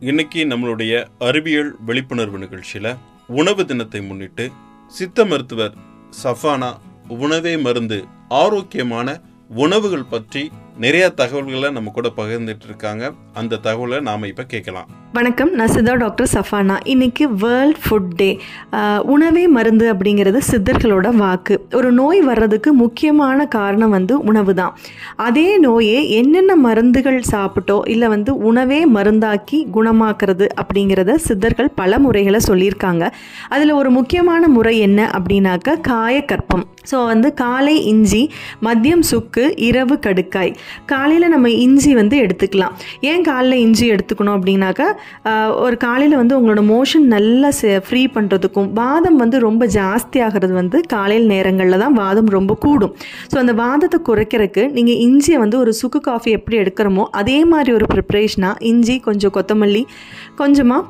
இன்னைக்கு நம்மளுடைய அறிவியல் விழிப்புணர்வு நிகழ்ச்சியில் உணவு தினத்தை முன்னிட்டு சித்த மருத்துவர் சஃபானா உணவே மருந்து ஆரோக்கியமான உணவுகள் பற்றி நிறைய தகவல்களை நம்ம கூட பகிர்ந்துட்டு இருக்காங்க. அந்த தகவலை நாம இப்ப கேட்கலாம். வணக்கம் நான் சித்தா டாக்டர் சஃபானா. இன்னைக்கு வேர்ல்ட் ஃபுட் டே உணவே மருந்து அப்படிங்கிறது சித்தர்களோட வாக்கு. ஒரு நோய் வர்றதுக்கு முக்கியமான காரணம் வந்து உணவு தான். அதே நோயை என்னென்ன மருந்துகள் சாப்பிட்டோ இல்லை வந்து உணவே மருந்தாக்கி குணமாக்குறது அப்படிங்கிறத சித்தர்கள் பல முறைகளை சொல்லியிருக்காங்க. அதில் ஒரு முக்கியமான முறை என்ன அப்படின்னாக்க காயக்கற்பம். ஸோ வந்து காலை இஞ்சி மதியம் சுக்கு இரவு கடுக்காய். காலையில் நம்ம இஞ்சி வந்து எடுத்துக்கலாம். ஏன் காலையில் இஞ்சி எடுத்துக்கணும் அப்படின்னாக்கா ஒரு காலையில் வந்து உங்களோட மோஷன் நல்லா ஃப்ரீ பண்ணுறதுக்கும் வாதம் வந்து ரொம்ப ஜாஸ்தியாகிறது வந்து காலையில் நேரங்களில் தான் வாதம் ரொம்ப கூடும். ஸோ அந்த வாதத்தை குறைக்கிறதுக்கு நீங்கள் இஞ்சியை வந்து ஒரு சுக்கு காஃபி எப்படி எடுக்கிறோமோ அதே மாதிரி ஒரு ப்ரிப்ரேஷனாக இஞ்சி கொஞ்சம் கொத்தமல்லி கொஞ்சமாக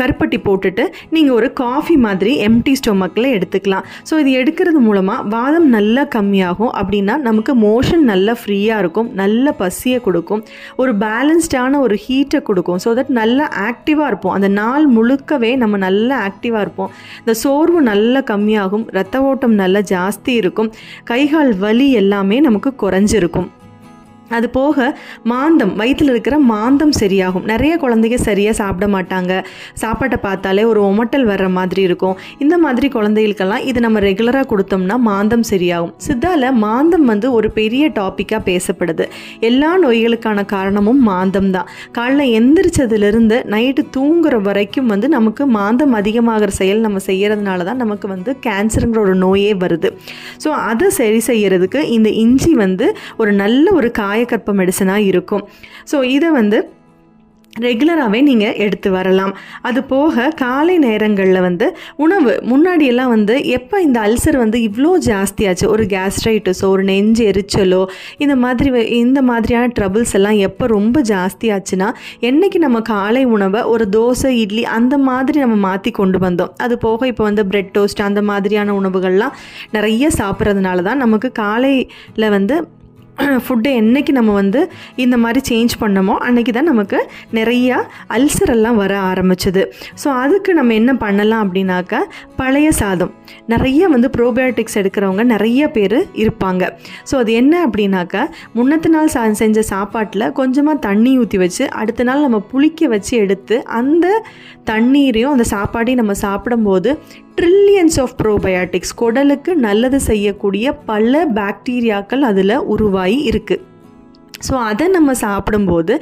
கருப்பட்டி போட்டுட்டு நீங்கள் ஒரு காஃபி மாதிரி எம்டி ஸ்டொமக்கில் எடுத்துக்கலாம். ஸோ இது எடுக்கிறது மூலமாக வாதம் நல்லா கம்மியாகும். அப்படின்னா நமக்கு மோஷன் நல்லா ஃப்ரீயாக இருக்கும். நல்ல பசியை கொடுக்கும். ஒரு பேலன்ஸ்டான ஒரு ஹீட்டை கொடுக்கும். ஸோ தட் நல்லா ஆக்டிவாக இருப்போம். அந்த நாள் முழுக்கவே நம்ம நல்லா ஆக்டிவாக இருப்போம். இந்த சோர்வு நல்லா கம்மியாகும். ரத்த ஓட்டம் நல்லா ஜாஸ்தி இருக்கும். கைகால் வலி எல்லாமே நமக்கு குறைஞ்சிருக்கும். அது போக மாந்தம் வயிற்றில் இருக்கிற மாந்தம் சரியாகும். நிறைய குழந்தைங்க சரியாக சாப்பிட மாட்டாங்க. சாப்பாட்டை பார்த்தாலே ஒரு ஒமட்டல் வர்ற மாதிரி இருக்கும். இந்த மாதிரி குழந்தைகளுக்கெல்லாம் இது நம்ம ரெகுலராக கொடுத்தோம்னா மாந்தம் சரியாகும். சித்தால மாந்தம் வந்து ஒரு பெரிய டாப்பிக்காக பேசப்படுது. எல்லா நோய்களுக்கான காரணமும் மாந்தம் தான். காலைல எந்திரிச்சதுலேருந்து நைட்டு தூங்குற வரைக்கும் வந்து நமக்கு மாந்தம் அதிகமாகிற செயல் நம்ம செய்கிறதுனால தான் நமக்கு வந்து கேன்சருங்கிற ஒரு நோயே வருது. ஸோ அதை சரி செய்யறதுக்கு இந்த இஞ்சி வந்து ஒரு நல்ல ஒரு காயக்கற்ப மெடிசனாக இருக்கும். ஸோ இதை வந்து ரெகுலராகவே நீங்கள் எடுத்து வரலாம். அது போக காலை நேரங்களில் வந்து உணவு முன்னாடியெல்லாம் வந்து எப்போ இந்த அல்சர் வந்து இவ்வளோ ஜாஸ்தியாச்சு? ஒரு கேஸ்ட்ரைட்டஸோ ஒரு நெஞ்சு எரிச்சலோ இந்த மாதிரி இந்த மாதிரியான ட்ரபிள்ஸ் எல்லாம் எப்போ ரொம்ப ஜாஸ்தியாச்சுன்னா என்றைக்கு நம்ம காலை உணவை ஒரு தோசை இட்லி அந்த மாதிரி நம்ம மாற்றி கொண்டு வந்தோம். அது போக இப்போ வந்து பிரெட் டோஸ்ட் அந்த மாதிரியான உணவுகள்லாம் நிறைய சாப்பிட்றதுனால தான் நமக்கு காலையில் வந்து ஃபுட்டை என்னைக்கு நம்ம வந்து இந்த மாதிரி சேஞ்ச் பண்ணமோ அன்னைக்கு தான் நமக்கு நிறையா அல்சர் எல்லாம் வர ஆரம்பிச்சது. ஸோ அதுக்கு நம்ம என்ன பண்ணலாம் அப்படின்னாக்கா பழைய சாதம். நிறைய வந்து ப்ரோபயோட்டிக்ஸ் எடுக்கிறவங்க நிறைய பேர் இருப்பாங்க. ஸோ அது என்ன அப்படின்னாக்கா முன்னத்து நாள் சா செஞ்ச சாப்பாட்டில் கொஞ்சமாக தண்ணி ஊற்றி வச்சு அடுத்த நாள் நம்ம புளிக்க வச்சு எடுத்து அந்த தண்ணீரையும் அந்த சாப்பாடையும் நம்ம சாப்பிடும்போது ட்ரில்லியன்ஸ் ஆஃப் ப்ரோபயோட்டிக்ஸ் குடலுக்கு நல்லது செய்யக்கூடிய பல பாக்டீரியாக்கள் அதில் உருவாகி இருக்குது ஸோ அதை நம்ம சாப்பிடும்போது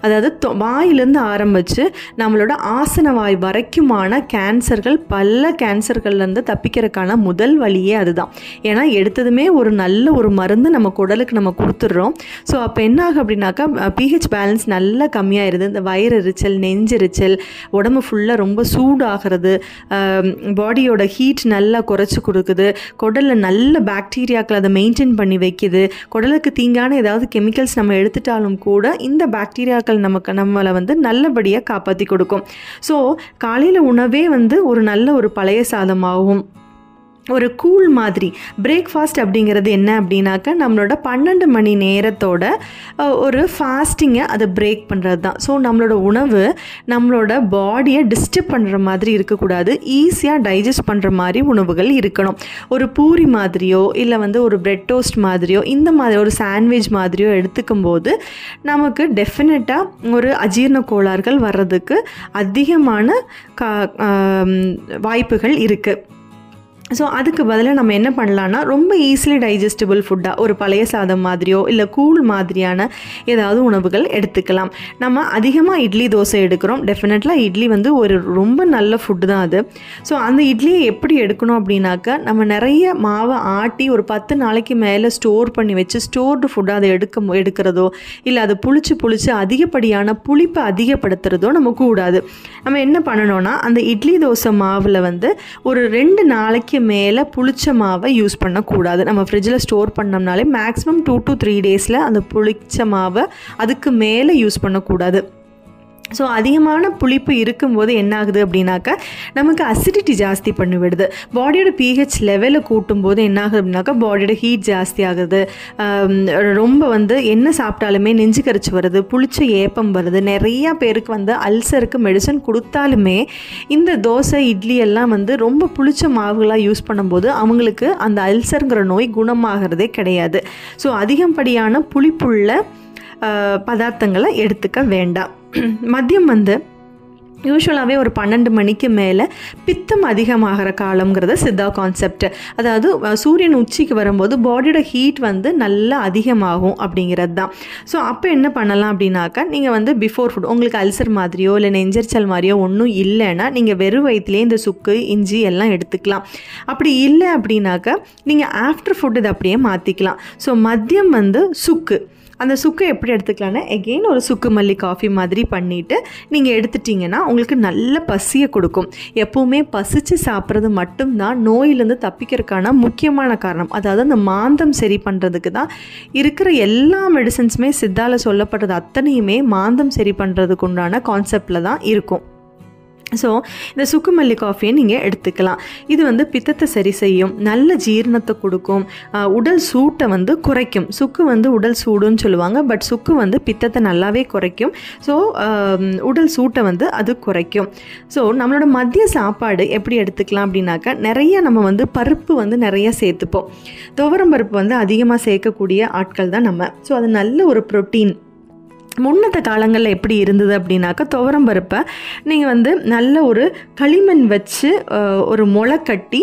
அதாவது தொ- வாயிலேருந்து ஆரம்பித்து நம்மளோட ஆசன வாய் வரைக்குமான கேன்சர்கள் பல கேன்சர்கள்லேருந்து தப்பிக்கிறதுக்கான முதல் வழியே அதுதான். ஏன்னா எடுத்ததுமே ஒரு நல்ல ஒரு மருந்து நம்ம குடலுக்கு நம்ம கொடுத்துட்றோம். ஸோ அப்போ என்ன ஆகும் அப்படின்னாக்கா பிஹெச் பேலன்ஸ் நல்லா கம்மியாயிருது. இந்த வயிறு எரிச்சல் நெஞ்செரிச்சல் உடம்பு ஃபுல்லாக ரொம்ப சூடாகிறது பாடியோட ஹீட் நல்லா குறைச்சி கொடுக்குது குடலில் நல்ல பாக்டீரியாக்கள் அதை மெயின்டைன் பண்ணி வைக்குது குடலுக்கு தீங்கான ஏதாவது கெமிக்கல்ஸ் நம்ம எடுத்துட்டாலும் கூட இந்த பாக்டீரியாக்கள் நமக்கு நம்மளை வந்து நல்லபடியாக காப்பாற்றி கொடுக்கும். ஸோ காலையில் உணவே வந்து ஒரு நல்ல ஒரு பழைய சாதமாகவும் ஒரு கூல் மாதிரி. பிரேக்ஃபாஸ்ட் அப்படிங்கிறது என்ன அப்படின்னாக்கா நம்மளோட பன்னெண்டு மணி நேரத்தோட ஒரு ஃபாஸ்டிங்கை அதை பிரேக் பண்ணுறது தான் ஸோ நம்மளோட உணவு நம்மளோட பாடியை டிஸ்டர்ப் பண்ணுற மாதிரி இருக்கக்கூடாது. ஈஸியாக டைஜஸ்ட் பண்ணுற மாதிரி உணவுகள் இருக்கணும். ஒரு பூரி மாதிரியோ இல்லை வந்து ஒரு பிரெட் டோஸ்ட் மாதிரியோ இந்த மாதிரி ஒரு சாண்ட்விச் மாதிரியோ எடுத்துக்கும் போது நமக்கு டெஃபினட்டாக ஒரு அஜீரண கோளாறுகள் வர்றதுக்கு அதிகமான கா வாய்ப்புகள் இருக்குது ஸோ அதுக்கு பதிலாக நம்ம என்ன பண்ணலான்னா ரொம்ப ஈஸிலி டைஜஸ்டபிள் ஃபுட்டாக ஒரு பழைய சாதம் மாதிரியோ இல்லை கூழ் மாதிரியான ஏதாவது உணவுகள் எடுத்துக்கலாம். நம்ம அதிகமாக இட்லி தோசை எடுக்கிறோம். டெஃபினெட்லாக இட்லி வந்து ஒரு ரொம்ப நல்ல ஃபுட்டு தான் அது. ஸோ அந்த இட்லியை எப்படி எடுக்கணும் அப்படின்னாக்கா நம்ம நிறைய மாவை ஆட்டி ஒரு பத்து நாளைக்கு மேலே ஸ்டோர் பண்ணி வச்சு ஸ்டோர்டு ஃபுட்டாக அதை எடுக்க எடுக்கிறதோ இல்லை அதை புளிச்சு புளிச்சு அதிகப்படியான புளிப்பை அதிகப்படுத்துறதோ நம்ம கூடாது. நம்ம என்ன பண்ணணும்னா அந்த இட்லி தோசை மாவில் வந்து ஒரு ரெண்டு நாளைக்கு மேலே புளிச்ச மாவை யூஸ் பண்ணக்கூடாது. நம்ம ஃப்ரிட்ஜில் ஸ்டோர் பண்ணோம்னாலே மேக்ஸிமம் டூ டு த்ரீ டேஸில் அந்த புளிச்ச மாவை அதுக்கு மேலே யூஸ் பண்ணக்கூடாது. ஸோ அதிகமான புளிப்பு இருக்கும்போது என்ன ஆகுது அப்படின்னாக்கா நமக்கு அசிடிட்டி ஜாஸ்தி பண்ணி விடுது. பாடியோட பிஹெச் லெவலை கூட்டும்போது என்ன ஆகுது அப்படின்னாக்கா பாடியோட ஹீட் ஜாஸ்தி ஆகுது. ரொம்ப வந்து என்ன சாப்பிட்டாலுமே நெஞ்சு கரிச்சு வருது புளிச்ச ஏப்பம் வருது. நிறையா பேருக்கு வந்து அல்சருக்கு மெடிசன் கொடுத்தாலுமே இந்த தோசை இட்லி எல்லாம் வந்து ரொம்ப புளிச்ச மாவுகளாக யூஸ் பண்ணும்போது அவங்களுக்கு அந்த அல்சருங்கிற நோய் குணமாகிறதே கிடையாது. ஸோ அதிகப்படியான புளிப்புள்ள பதார்த்தங்களை எடுத்துக்க வேண்டாம். மதியம் வந்து யூஸ்வலாகவே ஒரு பன்னெண்டு மணிக்கு மேலே பித்தம் அதிகமாகிற காலங்கிறது சித்தா கான்செப்ட் அதாவது சூரியன் உச்சிக்கு வரும்போது பாடியோட ஹீட் வந்து நல்லா அதிகமாகும் அப்படிங்கிறது தான். ஸோ அப்போ என்ன பண்ணலாம் அப்படின்னாக்கா நீங்கள் வந்து பிஃபோர் ஃபுட் உங்களுக்கு அல்சர் மாதிரியோ இல்லை நெஞ்சரிச்சல் மாதிரியோ ஒன்றும் இல்லைன்னா நீங்கள் வெறும் வயிற்றுலேயே இந்த சுக்கு இஞ்சி எல்லாம் எடுத்துக்கலாம். அப்படி இல்லை அப்படின்னாக்கா நீங்கள் ஆஃப்டர் ஃபுட் இதை அப்படியே மாற்றிக்கலாம் ஸோ மதியம் வந்து சுக்கு. அந்த சுக்கை எப்படி எடுத்துக்கலாம்னா எகெயின் ஒரு சுக்கு மல்லி காஃபி மாதிரி பண்ணிவிட்டு நீங்கள் எடுத்துட்டிங்கன்னா உங்களுக்கு நல்ல பசியை கொடுக்கும். எப்போவுமே பசித்து சாப்பிட்றது மட்டும்தான் நோயிலேருந்து தப்பிக்கிறதுக்கான முக்கியமான காரணம். அதாவது அந்த மாந்தம் சரி பண்ணுறதுக்கு தான் இருக்கிற எல்லா மெடிசன்ஸுமே சித்தால சொல்லப்படுறது அத்தனையுமே மாந்தம் சரி பண்ணுறதுக்கு உண்டான கான்செப்டில் தான் இருக்கும். ஸோ இந்த சுக்குமல்லி காஃபியை நீங்கள் எடுத்துக்கலாம். இது வந்து பித்தத்தை சரி செய்யும் நல்ல ஜீரணத்தை கொடுக்கும் உடல் சூட்டை வந்து குறைக்கும். சுக்கு வந்து உடல் சூடுன்னு சொல்லுவாங்க பட் சுக்கு வந்து பித்தத்தை நல்லாவே குறைக்கும். ஸோ உடல் சூட்டை வந்து அது குறைக்கும். ஸோ நம்மளோட மதிய சாப்பாடு எப்படி எடுத்துக்கலாம் அப்படின்னாக்கா நிறைய நம்ம வந்து பருப்பு வந்து நிறைய சேர்த்துப்போம். துவரம் பருப்பு வந்து அதிகமாக சேர்க்கக்கூடிய ஆட்கள் தான் நம்ம. ஸோ அது நல்ல ஒரு ப்ரோட்டீன் முன்னத்த காலங்களில் எப்படி இருந்தது அப்படின்னாக்கா துவரம் பருப்பை நீங்கள் வந்து நல்ல ஒரு களிமண் வச்சு ஒரு முளை கட்டி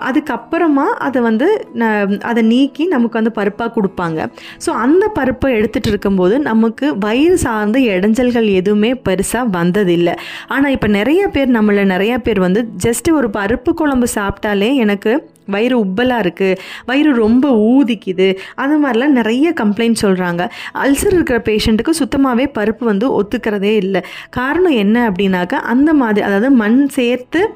அதுக்கப்புறமா அதை வந்து ந- அதை நீக்கி நமக்கு வந்து பருப்பாக கொடுப்பாங்க. ஸோ அந்த பருப்பை எடுத்துகிட்டு இருக்கும்போது நமக்கு வயிறு சார்ந்த இடைஞ்சல்கள் எதுவுமே பெருசாக வந்ததில்லை. ஆனால் இப்போ நிறைய பேர் நம்மளை நிறையா பேர் வந்து ஜஸ்ட்டு ஒரு பருப்பு குழம்பு சாப்பிட்டாலே எனக்கு வயிறு உப்பலாக இருக்குது வயிறு ரொம்ப ஊதிக்குது அது மாதிரிலாம் நிறைய கம்ப்ளைண்ட் சொல்கிறாங்க அல்சர் இருக்கிற பேஷண்ட்டுக்கு சுத்தமாகவே பருப்பு வந்து ஒத்துக்கிறதே இல்லை. காரணம் என்ன அப்படின்னாக்கா அந்த மாதிரி அதாவது மண் சேர்த்து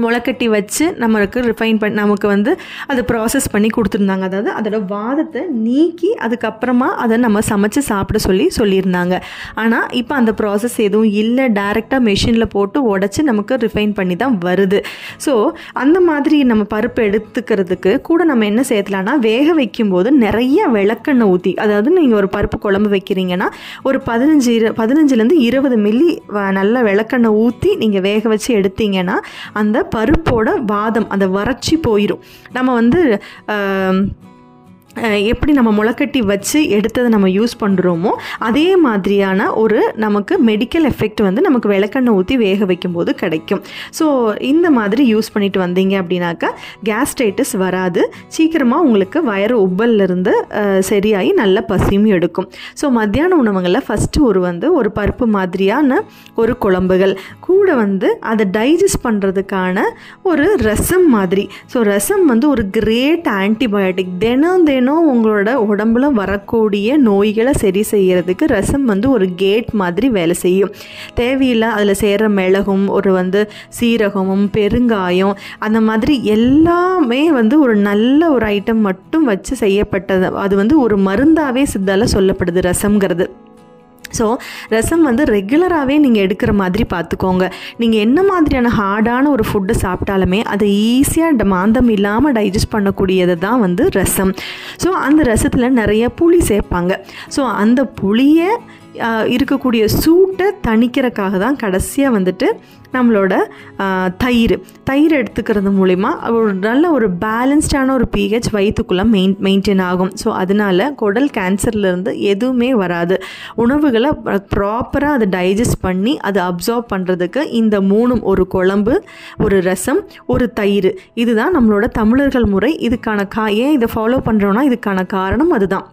முளைக்கட்டி வச்சு நம்மளுக்கு ரிஃபைன் பண்ணி நமக்கு வந்து அதை ப்ராசஸ் பண்ணி கொடுத்துருந்தாங்க. அதாவது அதோட வாதத்தை நீக்கி அதுக்கப்புறமா அதை நம்ம சமைச்சு சாப்பிட சொல்லி சொல்லியிருந்தாங்க. ஆனால் இப்போ அந்த ப்ராசஸ் எதுவும் இல்லை. டைரெக்டாக மெஷினில் போட்டு உடச்சி நமக்கு ரிஃபைன் பண்ணி தான் வருது. ஸோ அந்த மாதிரி நம்ம பருப்பு எடுத்துக்கிறதுக்கு கூட நம்ம என்ன சேர்த்தலாம்னா வேக வைக்கும்போது நிறைய விளக்கெண்ணெய் ஊற்றி அதாவது நீங்கள் ஒரு பருப்பு குழம்பு வைக்கிறீங்கன்னா ஒரு பதினஞ்சு இரு பதினஞ்சுலேருந்து இருபது மில்லி வ- நல்ல விளக்கெண்ணெய் ஊற்றி நீங்கள் வேக வச்சு எடுத்தீங்கன்னா அந்த பருப்போட வாதம் அந்த வறட்சி போயிடும் நம்ம வந்து எப்படி நம்ம முளைக்கட்டி வச்சு எடுத்ததை நம்ம யூஸ் பண்ணுறோமோ அதே மாதிரியான ஒரு நமக்கு மெடிக்கல் எஃபெக்ட் வந்து நமக்கு விளக்கெண்ணெய் ஊற்றி வேக வைக்கும்போது கிடைக்கும். ஸோ இந்த மாதிரி யூஸ் பண்ணிட்டு வந்தீங்க அப்படின்னாக்கா கேஸ்ட்ரைட்டிஸ் வராது. சீக்கிரமாக உங்களுக்கு வயிறு உப்பல்லிருந்து சரியாகி நல்ல பசியும் எடுக்கும். ஸோ மத்தியான உணவுகளில் ஃபஸ்ட்டு ஒரு வந்து ஒரு பருப்பு மாதிரியான ஒரு குழம்புகள். கூட வந்து அதை டைஜஸ்ட் பண்ணுறதுக்கான ஒரு ரசம் மாதிரி. ஸோ ரசம் வந்து ஒரு கிரேட் ஆன்டிபயோட்டிக் தினம் தினம் உங்களோட உடம்புல வரக்கூடிய நோய்களை சரி செய்யறதுக்கு ரசம் வந்து ஒரு கேட் மாதிரி வேலை செய்யும். தேவையில்லை அதில் சேர்கிற மிளகும் ஒரு வந்து சீரகமும் பெருங்காயம் அந்த மாதிரி எல்லாமே வந்து ஒரு நல்ல ஒரு ஐட்டம் மட்டும் வச்சு செய்யப்பட்டது. அது வந்து ஒரு மருந்தாகவே சித்தால சொல்லப்படுது ரசம்ங்கிறது. ஸோ ரசம் வந்து ரெகுலராகவே நீங்கள் எடுக்கிற மாதிரி பார்த்துக்கோங்க நீங்கள் என்ன மாதிரியான ஹார்டான ஒரு ஃபுட்டு சாப்பிட்டாலுமே அதை ஈஸியாக மாந்தம் இல்லாமல் டைஜஸ்ட் பண்ணக்கூடியது தான் வந்து ரசம். ஸோ அந்த ரசத்தில் நிறைய புளி சேர்ப்பாங்க. ஸோ அந்த புளியை இருக்கக்கூடிய சூட்டை தணிக்கிறதுக்காக தான் கடைசியாக வந்துட்டு நம்மளோட தயிர். தயிர் எடுத்துக்கிறது மூலிமா ஒரு நல்ல ஒரு பேலன்ஸ்டான ஒரு பிஹெச் வயிற்றுக்குள்ளே மெயின் மெயின்டைன் ஆகும். ஸோ அதனால குடல் கேன்சர்லேருந்து எதுவுமே வராது. உணவுகளை ப்ராப்பராக அதை டைஜஸ்ட் பண்ணி அதை அப்சார்ப் பண்ணுறதுக்கு இந்த மூணும் ஒரு குழம்பு ஒரு ரசம் ஒரு தயிர். இதுதான் நம்மளோட தமிழர்கள் முறை. இதுக்கான கா ஏன் இதை ஃபாலோ பண்ணுறோன்னா இதுக்கான காரணம் அதுதான்.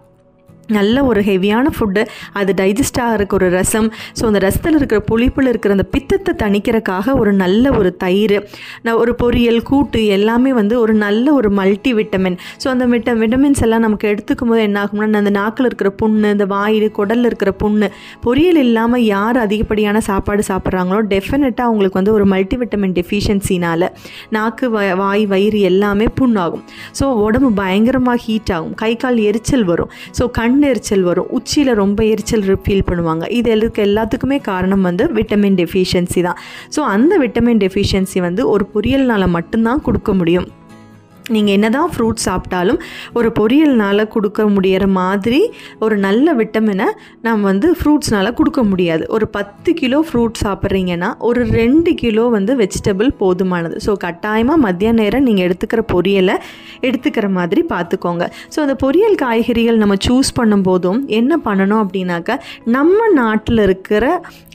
நல்ல ஒரு ஹெவியான ஃபுட்டு அது டைஜஸ்ட் ஆகிறதுக்கு ஒரு ரசம். ஸோ அந்த ரசத்தில் இருக்கிற புளிப்பில் இருக்கிற அந்த பித்தத்தை தணிக்கிறதுக்காக ஒரு நல்ல ஒரு தயிர் நான் ஒரு பொரியல் கூட்டு எல்லாமே வந்து ஒரு நல்ல ஒரு மல்டி விட்டமின் ஸோ அந்த விட்ட விட்டமின்ஸ் எல்லாம் நமக்கு எடுத்துக்கும் போது என்ன ஆகும்னா அந்த நாக்கில் இருக்கிற புண்ணு இந்த வாயில் குடலில் இருக்கிற புண்ணு பொரியல் இல்லாமல் யார் அதிகப்படியான சாப்பாடு சாப்பிட்றாங்களோ டெஃபினட்டாக அவங்களுக்கு வந்து ஒரு மல்டி விட்டமின் டெஃபிஷியன்சினால் நாக்கு வ- வாய் வயிறு எல்லாமே புண்ணாகும். ஸோ உடம்பு பயங்கரமாக ஹீட் ஆகும். கை கால் எரிச்சல் வரும். ஸோ கண் கண் எரிச்சல் வரும். உச்சியில் ரொம்ப எரிச்சல் ஃபீல் பண்ணுவாங்க. இது எல்லாத்துக்கு எல்லாத்துக்குமே காரணம் வந்து விட்டமின் டெஃபிஷியன்சி தான். ஸோ அந்த விட்டமின் டெஃபிஷியன்சி வந்து ஒரு பொரியல்னால் மட்டும்தான் கொடுக்க முடியும். நீங்கள் என்ன தான் ஃப்ரூட் சாப்பிட்டாலும் ஒரு பொரியல்னால் கொடுக்க முடியிற மாதிரி ஒரு நல்ல விட்டமினை நம்ம வந்து ஃப்ரூட்ஸ்னால் கொடுக்க முடியாது. ஒரு பத்து கிலோ ஃப்ரூட் சாப்பிட்றீங்கன்னா ஒரு ரெண்டு கிலோ வந்து வெஜிடபிள் போதுமானது. ஸோ கட்டாயமாக மத்திய நேரம் நீங்கள் எடுத்துக்கிற பொரியலை எடுத்துக்கிற மாதிரி பார்த்துக்கோங்க. ஸோ அந்த பொரியல் காய்கறிகள் நம்ம சூஸ் பண்ணும்போதும் என்ன பண்ணணும் அப்படின்னாக்கா நம்ம நாட்டில் இருக்கிற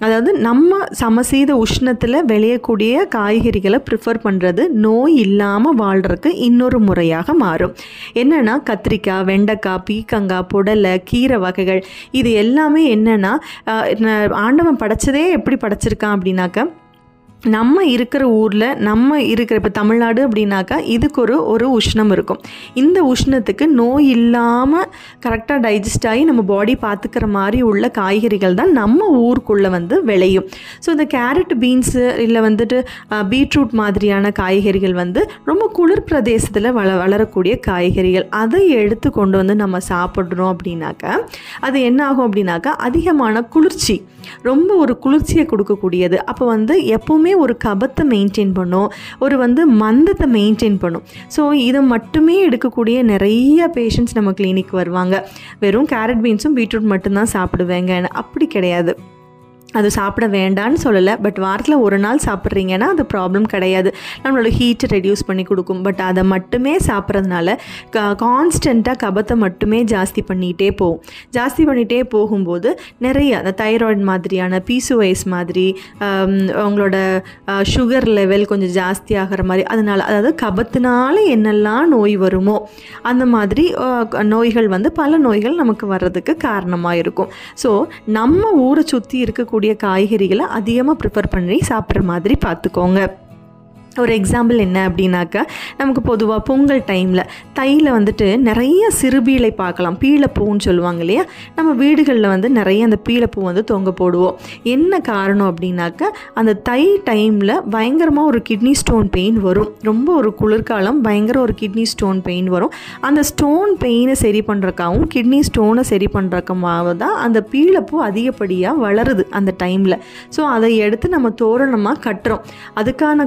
அதாவது நம்ம சமசீத உஷ்ணத்தில் விளையக்கூடிய காய்கறிகளை ப்ரிஃபர் பண்ணுறது நோய் இல்லாமல் வாழ்கிறதுக்கு இன்னும் இன்னொரு முறையாக மாறும். என்னென்னா கத்திரிக்காய் வெண்டைக்காய் பீக்கங்காய் புடலை கீரை வகைகள் இது எல்லாமே என்னென்னா ஆண்டவன் படைச்சதே எப்படி படைச்சிருக்கான் அப்படின்னாக்க நம்ம இருக்கிற ஊரில் நம்ம இருக்கிற இப்போ தமிழ்நாடு அப்படின்னாக்கா இதுக்கு ஒரு ஒரு உஷ்ணம் இருக்கும். இந்த உஷ்ணத்துக்கு நோய் இல்லாமல் கரெக்டாக டைஜஸ்ட் ஆகி நம்ம பாடி பார்த்துக்கிற மாதிரி உள்ள காய்கறிகள் தான் நம்ம ஊருக்குள்ளே வந்து விளையும். ஸோ இந்த கேரட் பீன்ஸு இல்லை வந்துட்டு பீட்ரூட் மாதிரியான காய்கறிகள் வந்து ரொம்ப குளிர் பிரதேசத்தில் வள வளரக்கூடிய காய்கறிகள். அதை எடுத்து கொண்டு வந்து நம்ம சாப்பிட்றோம் அப்படின்னாக்கா அது என்ன ஆகும் அப்படின்னாக்கா அதிகமான குளிர்ச்சி. ரொம்ப ஒரு குளிர்ச்சியை கொடுக்கக்கூடியது. அப்போ வந்து எப்போவுமே ஒரு கபத்தை மெயின்டைன் பண்ணும். ஒரு வந்து மந்தத்தை மெயின்டைன் பண்ணும். ஸோ இதை மட்டுமே எடுக்கக்கூடிய நிறைய பேஷண்ட்ஸ் நம்ம கிளினிக் வருவாங்க. வெறும் கேரட் பீன்ஸும் பீட்ரூட் மட்டும்தான் சாப்பிடுவேங்க. அப்படி கிடையாது. அது சாப்பிட வேண்டான்னு சொல்லலை. பட் வாரத்தில் ஒரு நாள் சாப்பிட்றீங்கன்னா அது ப்ராப்ளம் கிடையாது. நம்மளோட ஹீட்டை ரெடியூஸ் பண்ணி கொடுக்கும். பட் அதை மட்டுமே சாப்பிட்றதுனால கான்ஸ்டண்ட்டாக கபத்தை மட்டுமே ஜாஸ்தி பண்ணிகிட்டே போகும். ஜாஸ்தி பண்ணிகிட்டே போகும்போது நிறைய அந்த தைராய்டு மாதிரியான பீசுவைஸ் மாதிரி அவங்களோட சுகர் லெவல் கொஞ்சம் ஜாஸ்தி ஆகிற மாதிரி அதனால் அதாவது கபத்தினால என்னெல்லாம் நோய் வருமோ அந்த மாதிரி நோய்கள் வந்து பல நோய்கள் நமக்கு வர்றதுக்கு காரணமாக இருக்கும். ஸோ நம்ம ஊரை சுற்றி இருக்கக்கூடிய காய்கறிகளை அதிகமாக ப்ரிஃபர் பண்ணி சாப்பிட்ற மாதிரி பார்த்துக்கோங்க. ஒரு எக்ஸாம்பிள் என்ன அப்படின்னாக்கா நமக்கு பொதுவாக பொங்கல் டைமில் தையில் வந்துட்டு நிறைய சிறுபீளை பார்க்கலாம். பீழைப்பூன்னு சொல்லுவாங்க இல்லையா? நம்ம வீடுகளில் வந்து நிறைய அந்த பீழைப்பூ வந்து தொங்க போடுவோம். என்ன காரணம் அப்படின்னாக்கா அந்த தை டைமில் பயங்கரமாக ஒரு கிட்னி ஸ்டோன் பெயின் வரும். ரொம்ப ஒரு குளிர்காலம் பயங்கர ஒரு கிட்னி ஸ்டோன் பெயின் வரும். அந்த ஸ்டோன் பெயினை சரி பண்ணுறக்காகவும் கிட்னி ஸ்டோனை சரி பண்ணுறக்கமாக தான் அந்த பீழைப்பூ அதிகப்படியாக வளருது அந்த டைமில் ஸோ அதை எடுத்து நம்ம தோரணமாக கட்டுறோம். அதுக்கான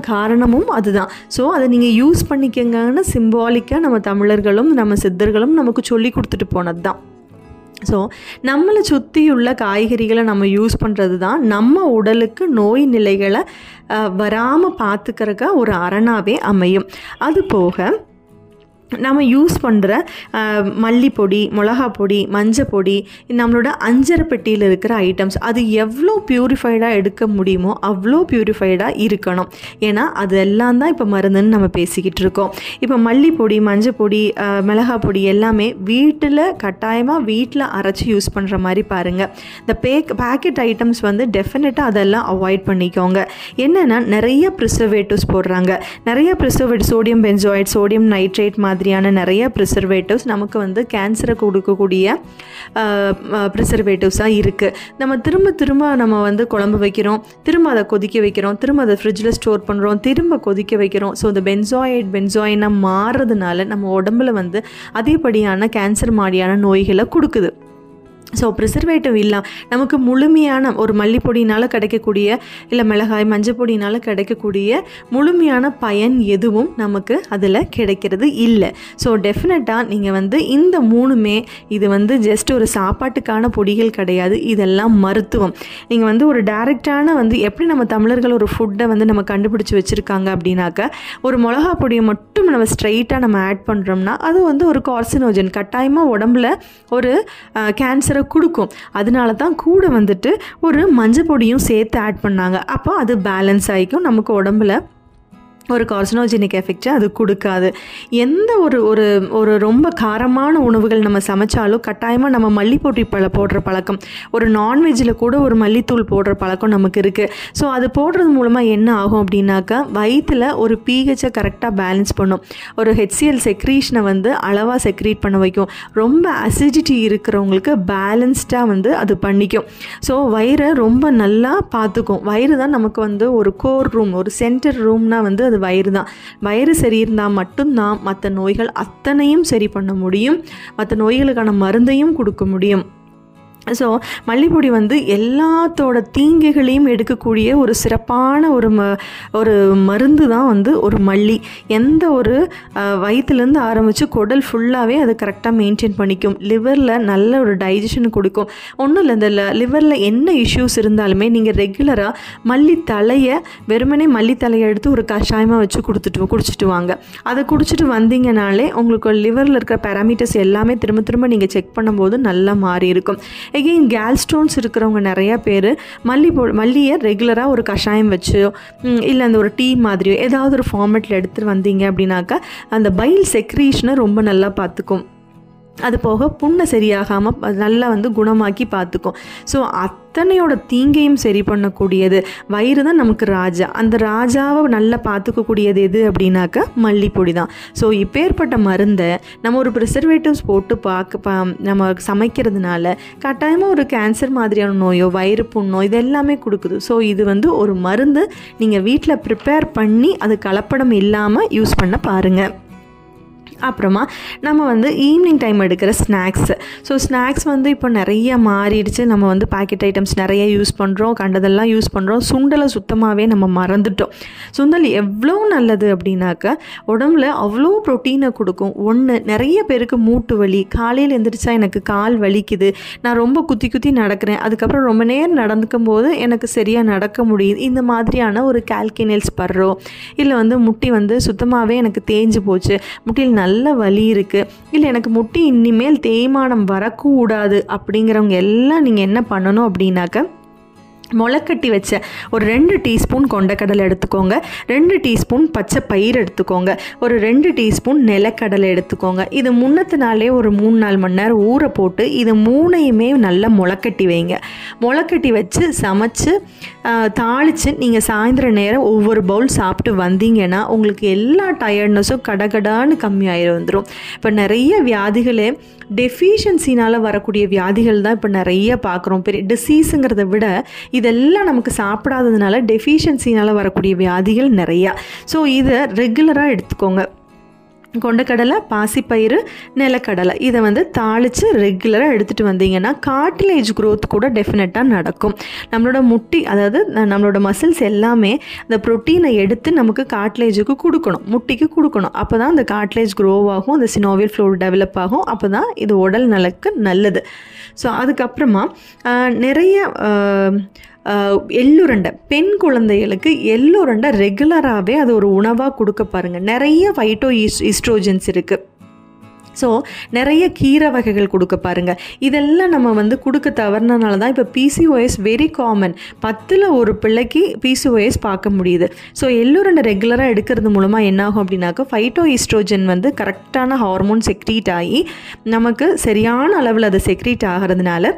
காரணமும் அதுதான். ஸோ அதை நீங்கள் யூஸ் பண்ணிக்கங்கன்னு சிம்பாலிக்காக நம்ம தமிழர்களும் நம்ம சித்தர்களும் நமக்கு சொல்லி கொடுத்துட்டு போனது தான் ஸோ நம்மளை சுற்றியுள்ள காய்கறிகளை நம்ம யூஸ் பண்ணுறது தான் நம்ம உடலுக்கு நோய் நிலைகளை வராமல் பார்த்துக்கிறக்க ஒரு அரணாகவே அமையும். அது போக நம்ம யூஸ் பண்ணுற மல்லிப்பொடி மிளகா பொடி மஞ்சள் பொடி நம்மளோட அஞ்சரை பெட்டியில் இருக்கிற ஐட்டம்ஸ் அது எவ்வளோ ப்யூரிஃபைடாக எடுக்க முடியுமோ அவ்வளோ ப்யூரிஃபைடாக இருக்கணும். ஏன்னா அது எல்லாம் தான் இப்போ மருந்துன்னு நம்ம பேசிக்கிட்டு இருக்கோம். இப்போ மல்லிப்பொடி மஞ்சள் பொடி மிளகா பொடி எல்லாமே வீட்டில் கட்டாயமாக வீட்டில் அரைச்சி யூஸ் பண்ணுற மாதிரி பாருங்கள் இந்த பேக் பேக்கெட் ஐட்டம்ஸ் வந்து டெஃபினட்டாக அதெல்லாம் அவாய்ட் பண்ணிக்கோங்க. என்னென்னா நிறைய ப்ரிசர்வேட்டிவ்ஸ் போடுறாங்க. நிறைய ப்ரிசர்வேட் சோடியம் பென்சோயிட் சோடியம் நைட்ரேட் மாதிரி மாதிரியான நிறைய ப்ரிசர்வேட்டிவ்ஸ் நமக்கு வந்து கேன்சரை கொடுக்கக்கூடிய ப்ரிசர்வேட்டிவ்ஸாக இருக்குது நம்ம திரும்ப திரும்ப நம்ம வந்து குழம்பு வைக்கிறோம் திரும்ப அதை கொதிக்க வைக்கிறோம் திரும்ப அதை ஃப்ரிட்ஜில் ஸ்டோர் பண்ணுறோம் திரும்ப கொதிக்க வைக்கிறோம். ஸோ இந்த பென்சாய்ட் பென்சாயினாக மாறுறதுனால நம்ம உடம்புல வந்து அதேபடியான கேன்சர் மாதிரியான நோய்களை கொடுக்குது. ஸோ ப்ரிசர்வேட்டிவ் இல்லை நமக்கு முழுமையான ஒரு மல்லிப்பொடினால் கிடைக்கக்கூடிய இல்லை மிளகாய் மஞ்சப்பொடினால் கிடைக்கக்கூடிய முழுமையான பயன் எதுவும் நமக்கு அதில் கிடைக்கிறது இல்லை. ஸோ டெஃபினட்டாக நீங்கள் வந்து இந்த மூணுமே இது வந்து ஜஸ்ட் ஒரு சாப்பாட்டுக்கான பொடிகள் கிடையாது. இதெல்லாம் மருத்துவம். நீங்கள் வந்து ஒரு டைரெக்டான வந்து எப்படி நம்ம தமிழர்கள் ஒரு ஃபுட்டை வந்து நம்ம கண்டுபிடிச்சி வச்சுருக்காங்க அப்படின்னாக்க ஒரு மிளகா பொடியை மட்டும் நம்ம ஸ்ட்ரைட்டாக நம்ம ஆட் பண்ணுறோம்னா அது வந்து ஒரு கார்சினோஜன் கட்டாயமாக உடம்புல ஒரு கேன்சரை கொடுக்கும். அதனால தான் கூட வந்துட்டு ஒரு மஞ்சள் பொடியும் சேர்த்து ஆட் பண்ணாங்க. அப்போ அது பேலன்ஸ் ஆகிக்கும். நமக்கு உடம்புல ஒரு கார்சனோஜெனிக் எஃபெக்டை அது கொடுக்காது. எந்த ஒரு ஒரு ஒரு ரொம்ப காரமான உணவுகள் நம்ம சமைச்சாலும் கட்டாயமாக நம்ம மல்லிப்பொட்டி பழ போடுற பழக்கம் ஒரு நான்வெஜ்ஜில் கூட ஒரு மல்லித்தூள் போடுற பழக்கம் நமக்கு இருக்குது ஸோ அது போடுறது மூலமாக என்ன ஆகும் அப்படின்னாக்கா வயிற்றில் ஒரு பிஹெச்சை கரெக்டாக பேலன்ஸ் பண்ணும். ஒரு ஹெச்சிஎல் செக்ரீஷனை வந்து அளவாக செக்ரீட் பண்ண வைக்கும். ரொம்ப அசிடிட்டி இருக்கிறவங்களுக்கு பேலன்ஸ்டாக வந்து அது பண்ணிக்கும். ஸோ வயிறை ரொம்ப நல்லா பார்த்துக்கும். வயிறு தான் நமக்கு வந்து ஒரு கோர் ரூம் ஒரு சென்டர் ரூம்னா வந்து அது அது வயிறு தான். வயிறு சரி இருந்தால் மட்டும்தான் மற்ற நோய்கள் அத்தனையும் சரி பண்ண முடியும். மற்ற நோய்களுக்கான மருந்தையும் கொடுக்க முடியும். ஸோ மல்லிப்பொடி வந்து எல்லாத்தோட தீங்குகளையும் எடுக்கக்கூடிய ஒரு சிறப்பான ஒரு ம ஒரு மருந்து தான் வந்து ஒரு மல்லி. எந்த ஒரு வயிற்றுலேருந்து ஆரம்பித்து குடல் ஃபுல்லாகவே அது கரெக்டாக மெயின்டைன் பண்ணிக்கும். லிவரில் நல்ல ஒரு டைஜஷன் கொடுக்கும். ஒன்றும் இல்லை இந்த லிவரில் என்ன இஷ்யூஸ் இருந்தாலுமே நீங்கள் ரெகுலராக மல்லி தலையை வெறுமனே மல்லி தலையை எடுத்து ஒரு கஷாயமாக வச்சு கொடுத்துட்டு குடிச்சிட்டு வாங்க. அதை குடிச்சிட்டு வந்தீங்கனாலே உங்களுக்கு லிவரில் இருக்கிற பேராமீட்டர்ஸ் எல்லாமே திரும்ப திரும்ப நீங்கள் செக் பண்ணும்போது நல்லா மாறி இருக்கும் எகெயின் கேல் ஸ்டோன்ஸ் இருக்கிறவங்க நிறைய பேர் மல்லி போ மல்லியை ரெகுலராக ஒரு கஷாயம் வச்சு இல்லை அந்த ஒரு டீ மாதிரியோ ஏதாவது ஒரு ஃபார்மேட்டில் எடுத்துகிட்டு வந்தீங்க அப்படின்னாக்கா அந்த பைல் செக்ரீஷனை ரொம்ப நல்லா பார்த்துக்கும். அது போக புண்ணை சரியாகாமல் நல்லா வந்து குணமாக்கி பார்த்துக்கும். ஸோ அத்தனையோட தீங்கையும் சரி பண்ணக்கூடியது வயிறு தான் நமக்கு ராஜா. அந்த ராஜாவை நல்லா பார்த்துக்கக்கூடியது எது அப்படின்னாக்கா மல்லிப்பொடி தான். ஸோ இப்பேற்பட்ட மருந்தை நம்ம ஒரு ப்ரிசர்வேட்டிவ்ஸ் போட்டு பார்க்க பா நம்ம சமைக்கிறதுனால கட்டாயமாக ஒரு கேன்சர் மாதிரியான நோயோ வயிறு புண்ணோ இது எல்லாமே கொடுக்குது. ஸோ இது வந்து ஒரு மருந்து நீங்கள் வீட்டில் ப்ரிப்பேர் பண்ணி அது கலப்படம் இல்லாமல் யூஸ் பண்ண பாருங்கள் அப்புறமா நம்ம வந்து ஈவினிங் டைம் எடுக்கிற ஸ்நாக்ஸ் ஸோ ஸ்நாக்ஸ் வந்து இப்போ நிறைய மாறிடுச்சு. நம்ம வந்து பாக்கெட் ஐட்டம்ஸ் நிறைய யூஸ் பண்ணுறோம் கண்டதெல்லாம் யூஸ் பண்ணுறோம் சுண்டலை சுத்தமாகவே நம்ம மறந்துட்டோம். சுண்டல் எவ்வளோ நல்லது அப்படின்னாக்கா உடம்புல அவ்வளோ ப்ரோட்டீனை கொடுக்கும். ஒன்று நிறைய பேருக்கு மூட்டு வலி காலையில் எந்திரிச்சா எனக்கு கால் வலிக்குது. நான் ரொம்ப குத்தி குத்தி நடக்கிறேன். அதுக்கப்புறம் ரொம்ப நேரம் நடந்துக்கும் போது எனக்கு சரியாக நடக்க முடியுது. இந்த மாதிரியான ஒரு கால்கினல்ஸ் படுறோம். இல்லை வந்து முட்டி வந்து சுத்தமாகவே எனக்கு தேஞ்சு போச்சு. முட்டியில் நல்ல நல்ல வலி இருக்குது இல்லை எனக்கு முட்டி இனிமேல் தேய்மானம் வரக்கூடாது அப்படிங்கிறவங்க எல்லாம் நீங்கள் என்ன பண்ணணும் அப்படின்னாக்க முளைக்கட்டி வச்ச ஒரு ரெண்டு டீஸ்பூன் கொண்டக்கடலை எடுத்துக்கோங்க. ரெண்டு டீஸ்பூன் பச்சை பயிர் எடுத்துக்கோங்க. ஒரு ரெண்டு டீஸ்பூன் நிலக்கடலை எடுத்துக்கோங்க. இது முன்னத்து நாளே ஒரு மூணு நாலு மணி நேரம் ஊற போட்டு இது மூணையுமே நல்லா முளைக்கட்டி வைங்க. முளைக்கட்டி வச்சு சமைச்சு தாளித்து நீங்கள் சாயந்தர நேரம் ஒவ்வொரு பவுல் சாப்பிட்டு வந்தீங்கன்னா உங்களுக்கு எல்லா டயர்ட்னஸும் கடகடான்னு கம்மியாயிரு வந்துடும் இப்போ நிறைய வியாதிகளே டெஃபிஷியன்சினால் வரக்கூடிய வியாதிகள் தான் இப்போ நிறைய பார்க்குறோம். பெரிய டிசீஸுங்கிறத விட இதெல்லாம் நமக்கு சாப்பிடாததுனால டெஃபிஷியன்சினால் வரக்கூடிய வியாதிகள் நிறையா. ஸோ இதை ரெகுலராக எடுத்துக்கோங்க. கொண்டக்கடலை பாசிப்பயிறு நிலக்கடலை. இதை வந்து தாளித்து ரெகுலராக எடுத்துகிட்டு வந்தீங்கன்னா காட்டிலேஜ் க்ரோத் கூட டெஃபினட்டாக நடக்கும். நம்மளோட முட்டி அதாவது ந- நம்மளோட மசில்ஸ் எல்லாமே அந்த ப்ரோட்டீனை எடுத்து நமக்கு காட்லேஜுக்கு கொடுக்கணும். முட்டிக்கு கொடுக்கணும். அப்போ தான் அந்த காட்லேஜ் க்ரோ ஆகும் அந்த சினோவியல் ஃப்ளோர் டெவலப் ஆகும். அப்போ தான் இது உடல் நலக்கு நல்லது. ஸோ அதுக்கப்புறமா நிறைய எள்ளுருண்டை. பெண் குழந்தைகளுக்கு எள்ளுருண்டை ரெகுலராகவே அது ஒரு உணவாக கொடுக்க பாருங்கள் நிறைய ஃபைட்டோ ஈஸ் ஈஸ்ட்ரோஜன்ஸ் இருக்குது ஸோ நிறைய கீரை வகைகள் கொடுக்க பாருங்கள் இதெல்லாம் நம்ம வந்து கொடுக்க தவறினால தான் இப்போ பிசிஓஎஸ் வெரி காமன் பத்தில் ஒரு பிள்ளைக்கு பிசிஓஎஸ் பார்க்க முடியுது. ஸோ எள்ளுருண்டை ரெகுலராக எடுக்கிறது மூலமாக என்னாகும் அப்படின்னாக்கா ஃபைட்டோ ஈஸ்ட்ரோஜன் வந்து கரெக்டான ஹார்மோன் செக்ரீட் ஆகி நமக்கு சரியான அளவில் அது செக்ரீட் ஆகிறதுனால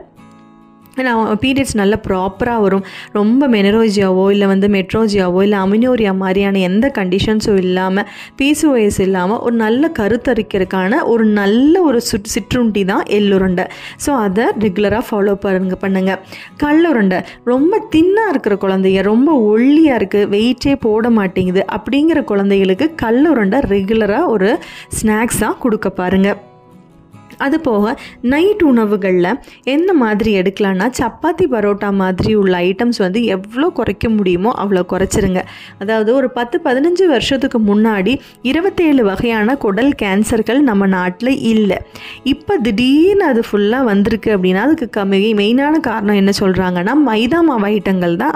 நான் பீரியட்ஸ் நல்ல ப்ராப்பராக வரும். ரொம்ப மெனரோஜியாவோ இல்லை வந்து மெட்ரோஜியாவோ இல்லை அமினோரியா மாதிரியான எந்த கண்டிஷன்ஸும் இல்லாமல் பிசிஓஎஸ் இல்லாமல் ஒரு நல்ல கருத்தரிக்கிறதுக்கான ஒரு நல்ல ஒரு சுட் சிற்றுண்டி தான் எள்ளுருண்டை. ஸோ அதை ரெகுலராக ஃபாலோ பண்ணுங்க பண்ணுங்க. கல்லுருண்டை ரொம்ப தின்னாக இருக்கிற குழந்தைங்க ரொம்ப ஒல்லியாக இருக்குது வெயிட்டே போட மாட்டேங்குது. அப்படிங்கிற குழந்தைகளுக்கு கல்லுருண்டை ரெகுலராக ஒரு ஸ்நாக்ஸாக கொடுக்க பாருங்கள் அது போக நைட் உணவுகளில் எந்த மாதிரி எடுக்கலான்னா சப்பாத்தி பரோட்டா மாதிரி உள்ள ஐட்டம்ஸ் வந்து எவ்வளோ குறைக்க முடியுமோ அவ்வளோ குறைச்சிருங்க. அதாவது ஒரு பத்து பதினஞ்சு வருஷத்துக்கு முன்னாடி இருபத்தேழு வகையான குடல் கேன்சர்கள் நம்ம நாட்டில் இல்லை. இப்போ திடீர்னு அது ஃபுல்லாக வந்திருக்கு அப்படின்னா அதுக்கு கம்மி மெயினான காரணம் என்ன சொல்கிறாங்கன்னா மைதா மாவு ஐட்டங்கள் தான்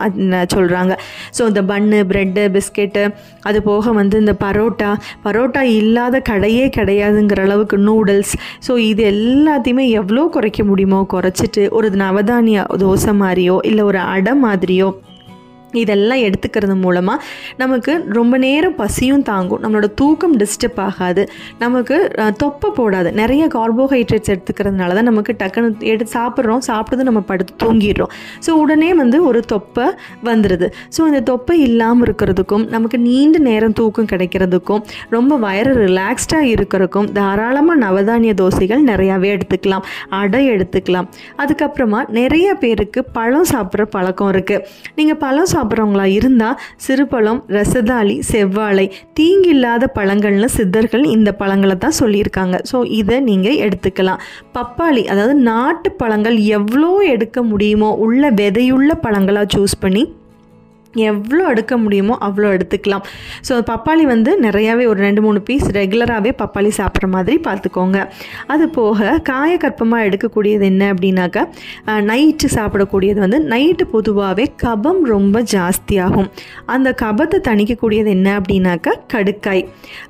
சொல்கிறாங்க ஸோ இந்த பன்னு ப்ரெட்டு பிஸ்கெட்டு அது போக வந்து இந்த பரோட்டா பரோட்டா இல்லாத கடையே கிடையாதுங்கிற அளவுக்கு நூடுல்ஸ் ஸோ இது எல்லாத்தையுமே எவ்வளோ குறைக்க முடியுமோ? குறைச்சிட்டு ஒரு நவதானிய தோசை மாதிரியோ இல்லை ஒரு அடை மாதிரியோ இதெல்லாம் எடுத்துக்கிறது மூலமாக நமக்கு ரொம்ப நேரம் பசியும் தாங்கும். நம்மளோட தூக்கம் டிஸ்டர்ப் ஆகாது. நமக்கு தொப்பை போடாது. நிறைய கார்போஹைட்ரேட்ஸ் எடுத்துக்கிறதுனால தான் நமக்கு டக்குன்னு எடுத்து சாப்பிட்றோம். சாப்பிட்டது நம்ம படுத்து தூங்கிடுறோம். ஸோ உடனே வந்து ஒரு தொப்பை வந்துடுது ஸோ இந்த தொப்பை இல்லாமல் இருக்கிறதுக்கும் நமக்கு நீண்ட நேரம் தூக்கம் கிடைக்கிறதுக்கும் ரொம்ப வயறு ரிலாக்ஸ்டாக இருக்கிறதுக்கும் தாராளமாக நவதானிய தோசைகள் நிறையாவே எடுத்துக்கலாம். அடை எடுத்துக்கலாம். அதுக்கப்புறமா நிறைய பேருக்கு பழம் சாப்பிட்ற பழக்கம் இருக்குது நீங்கள் பழம் சாப்பிட்றவங்களா இருந்தால் சிறுபழம் ரசதாளி செவ்வாழை தீங்கில்லாத பழங்கள்னு சித்தர்கள் இந்த பழங்களை தான் சொல்லியிருக்காங்க. ஸோ இதை நீங்கள் எடுத்துக்கலாம். பப்பாளி அதாவது நாட்டு பழங்கள் எவ்வளோ எடுக்க முடியுமோ உள்ள விதையுள்ள பழங்களாக சூஸ் பண்ணி எவ்வளோ எடுக்க முடியுமோ அவ்வளோ எடுத்துக்கலாம். ஸோ பப்பாளி வந்து நிறையாவே ஒரு ரெண்டு மூணு பீஸ் ரெகுலராகவே பப்பாளி சாப்பிட்ற மாதிரி பார்த்துக்கோங்க. அது போக காயக்கற்பமாக எடுக்கக்கூடியது என்ன அப்படின்னாக்கா நைட்டு சாப்பிடக்கூடியது வந்து நைட்டு பொதுவாகவே கபம் ரொம்ப ஜாஸ்தியாகும். அந்த கபத்தை தணிக்கக்கூடியது என்ன அப்படின்னாக்கா கடுக்காய்.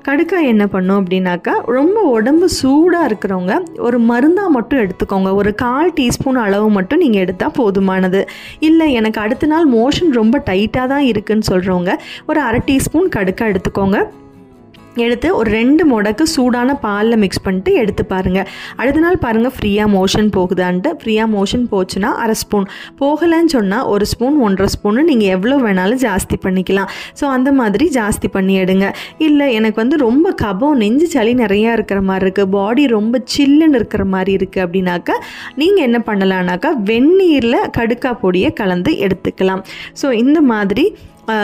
கடுக்காய் என்ன பண்ணும் அப்படின்னாக்கா ரொம்ப உடம்பு சூடாக இருக்கிறவங்க ஒரு மருந்தாக மட்டும் எடுத்துக்கோங்க. ஒரு கால் டீஸ்பூன் அளவு மட்டும் நீங்கள் எடுத்தால் போதுமானது. இல்லை எனக்கு அடுத்த நாள் மோஷன் ரொம்ப டைட் லைட்டாக தான் இருக்குன்னு சொல்கிறவங்க ஒரு அரை டீஸ்பூன் கடுக்காக எடுத்துக்கோங்க. எடுத்து ஒரு ரெண்டு முடக்கு சூடான பாலில் மிக்ஸ் பண்ணிட்டு எடுத்து பாருங்கள் அடுத்த நாள் பாருங்கள் ஃப்ரீயாக மோஷன் போகுதான்ட்டு. ஃப்ரீயாக மோஷன் போச்சுன்னா அரை ஸ்பூன் போகலைன்னு சொன்னால் ஒரு ஸ்பூன் ஒன்றரை ஸ்பூன்னு நீங்கள் எவ்வளோ வேணாலும் ஜாஸ்தி பண்ணிக்கலாம். ஸோ அந்த மாதிரி ஜாஸ்தி பண்ணி எடுங்க. இல்லை எனக்கு வந்து ரொம்ப கபம் நெஞ்சு சளி நிறையா இருக்கிற மாதிரி இருக்குது பாடி ரொம்ப சில்லுன்னு இருக்கிற மாதிரி இருக்குது அப்படின்னாக்கா நீங்கள் என்ன பண்ணலான்னாக்கா வெந்நீரில் கடுக்கா பொடியை கலந்து எடுத்துக்கலாம். ஸோ இந்த மாதிரி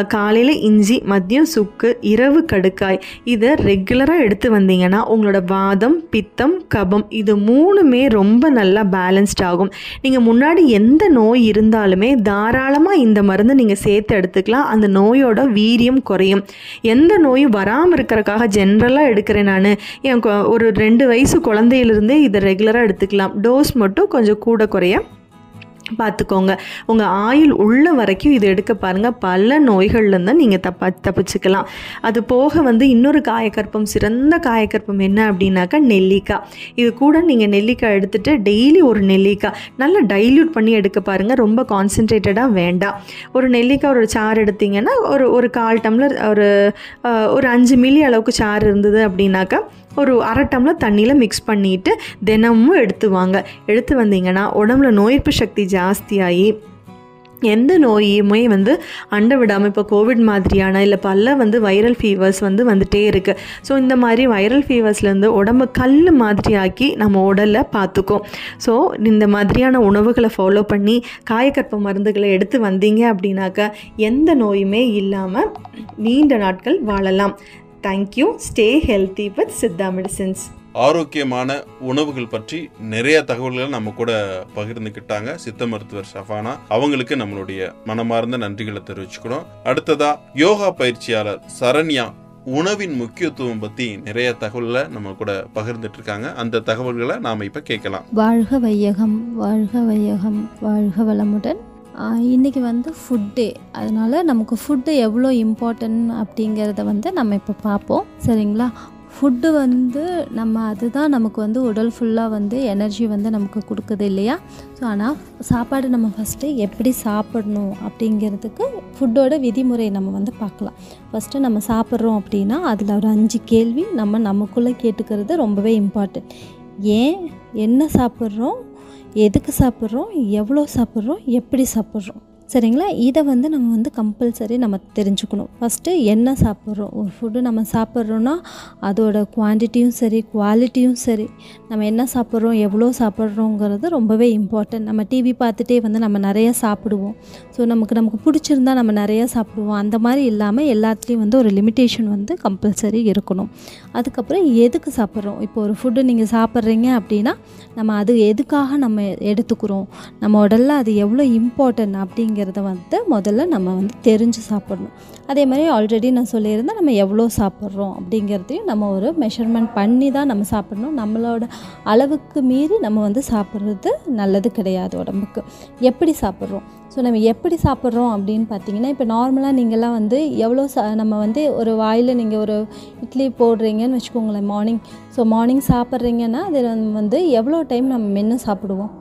காலையில் இஞ்சி மதியம் சுக்கு இரவு கடுக்காய். இதை ரெகுலராக எடுத்து வந்தீங்கன்னா உங்களோட வாதம் பித்தம் கபம் இது மூணுமே ரொம்ப நல்லா பேலன்ஸ்ட் ஆகும். நீங்கள் முன்னாடி எந்த நோய் இருந்தாலுமே தாராளமாக இந்த மருந்து நீங்கள் சேர்த்து எடுத்துக்கலாம். அந்த நோயோட வீரியம் குறையும். எந்த நோயும் வராமல் இருக்கிறக்காக ஜென்ரலாக எடுக்கிறேன் நான். என் கொ- ஒரு ரெண்டு வயசு குழந்தையிலிருந்தே இதை ரெகுலராக எடுத்துக்கலாம். டோஸ் மட்டும் கொஞ்சம் கூட குறைய பார்த்துக்கோங்க. உங்கள் ஆயுள் உள்ள வரைக்கும் இது எடுக்க பாருங்கள் பல நோய்கள்லேருந்து நீங்கள் தப்பா தப்பிச்சுக்கலாம். அது போக வந்து இன்னொரு காயக்கற்பம் சிறந்த காயக்கற்பம் என்ன அப்படின்னாக்கா நெல்லிக்காய். இது கூட நீங்கள் நெல்லிக்காய் எடுத்துகிட்டு டெய்லி ஒரு நெல்லிக்காய் நல்லா டைல்யூட் பண்ணி எடுக்க பாருங்கள் ரொம்ப கான்சென்ட்ரேட்டடாக வேண்டாம். ஒரு நெல்லிக்காய் ஒரு சாறு எடுத்திங்கன்னா ஒரு ஒரு கால் டம்ளர் ஒரு ஒரு அஞ்சு மில்லி அளவுக்கு சாறு இருந்தது அப்படின்னாக்கா ஒரு அரை டம்ளர் தண்ணியில் மிக்ஸ் பண்ணிட்டு தினமும் எடுத்து வாங்க. எடுத்து வந்தீங்கன்னா உடம்புல நோய் எதிர்ப்பு சக்தி ஜாஸ்தியாகி எந்த நோயுமே வந்து அண்ட விடாமல் இப்போ கோவிட் மாதிரியான இல்லை பல வந்து வைரல் ஃபீவர்ஸ் வந்து வந்துகிட்டே இருக்குது ஸோ இந்த மாதிரி வைரல் ஃபீவர்ஸ்லேருந்து உடம்பு கல் மாதிரி ஆக்கி நம்ம உடலை பார்த்துக்கும். ஸோ இந்த மாதிரியான உணவுகளை ஃபாலோ பண்ணி காயக்கற்ப மருந்துகளை எடுத்து வந்தீங்க அப்படின்னாக்க எந்த நோயுமே இல்லாமல் நீண்ட நாட்கள் வாழலாம். Thank you stay healthy with Siddha medicines ஆரோக்கியமான உணவுகள் பற்றி நிறைய தகவல்களை நம்ம கூட பகிர்ந்துக்கிட்டாங்க. சித்த மருத்துவர் ஷஃபானா அவங்களுக்கு நம்மளுடைய மனமார்ந்த நன்றிகளை தெரிவிச்சுக்கிறோம். அடுத்ததா யோகா பயிற்சியாளர் சரண்யா உணவின் முக்கியத்துவம் பத்தி நிறைய தகவல்களை நம்ம கூட பகிர்ந்துட்டு இருக்காங்க அந்த தகவல்களை நாம இப்ப கேட்கலாம். வாழ்க வையகம் வாழ்க வையகம் வாழ்க வளமுடன். இன்றைக்கி இன்னைக்கு வந்து ஃபுட் டே அதனால் நமக்கு ஃபுட்டு எவ்வளோ இம்பார்ட்டன்ட் அப்படிங்கிறத வந்து நம்ம இப்போ பார்ப்போம். சரிங்களா? ஃபுட்டு வந்து நம்ம அதுதான் நமக்கு வந்து உடல் ஃபுல்லாக வந்து எனர்ஜி வந்து நமக்கு கொடுக்குது இல்லையா? ஸோ ஆனால் சாப்பாடு நம்ம ஃபஸ்ட்டு எப்படி சாப்பிடணும் அப்படிங்கிறதுக்கு ஃபுட்டோட விதிமுறை நம்ம வந்து பார்க்கலாம். ஃபஸ்ட்டு நம்ம சாப்பிட்றோம் அப்படின்னா அதில் ஒரு அஞ்சு கேள்வி நம்ம நமக்குள்ளே கேட்டுக்கிறது ரொம்பவே இம்பார்ட்டன்ட் ஏன்? என்ன சாப்பிட்றோம்? எதுக்கு சாப்பிட்றோம் எவ்வளோ சாப்பிட்றோம் எப்படி சாப்பிட்றோம். சரிங்களா? இதை வந்து நம்ம வந்து கம்பல்சரி நம்ம தெரிஞ்சுக்கணும். ஃபஸ்ட்டு என்ன சாப்பிட்றோம்? ஒரு ஃபுட்டு நம்ம சாப்பிட்றோன்னா அதோட குவான்டிட்டியும் சரி குவாலிட்டியும் சரி நம்ம என்ன சாப்பிட்றோம் எவ்வளோ சாப்பிட்றோங்கிறது ரொம்பவே இம்பார்ட்டன்ட் நம்ம டிவி பார்த்துட்டே வந்து நம்ம நிறைய சாப்பிடுவோம். ஸோ நமக்கு நமக்கு பிடிச்சிருந்தா நம்ம நிறைய சாப்பிடுவோம். அந்த மாதிரி இல்லாமல் எல்லாத்துலேயும் வந்து ஒரு லிமிட்டேஷன் வந்து கம்பல்சரி இருக்கணும். அதுக்கப்புறம் எதுக்கு சாப்பிட்றோம்? இப்போ ஒரு ஃபுட்டு நீங்கள் சாப்பிட்றீங்க அப்படின்னா நம்ம அது எதுக்காக நம்ம எடுத்துக்கிறோம்? நம்ம உடலில் அது எவ்வளோ இம்பார்ட்டன்ட் அப்படிங்கிறத வந்து முதல்ல நம்ம வந்து தெரிஞ்சு சாப்பிட்ணும். அதே மாதிரி ஆல்ரெடி நான் சொல்லியிருந்தேன் நம்ம எவ்வளோ சாப்பிட்றோம் அப்படிங்கிறதையும் நம்ம ஒரு மெஷர்மெண்ட் பண்ணி தான் நம்ம சாப்பிட்ணும். நம்மளோட அளவுக்கு மீறி நம்ம வந்து சாப்பிட்றது நல்லது கிடையாது உடம்புக்கு. எப்படி சாப்பிட்றோம்? ஸோ நம்ம எப்படி சாப்பிட்றோம் அப்படின்னு பார்த்தீங்கன்னா இப்போ நார்மலாக நீங்கள்லாம் வந்து எவ்வளோ சா நம்ம வந்து ஒரு வாயில் நீங்கள் ஒரு இட்லி போடுறீங்கன்னு வச்சுக்கோங்களேன் மார்னிங் ஸோ மார்னிங் சாப்பிட்றீங்கன்னா அதில் வந்து எவ்வளோ டைம் நம்ம மென்று சாப்பிடுவோம்?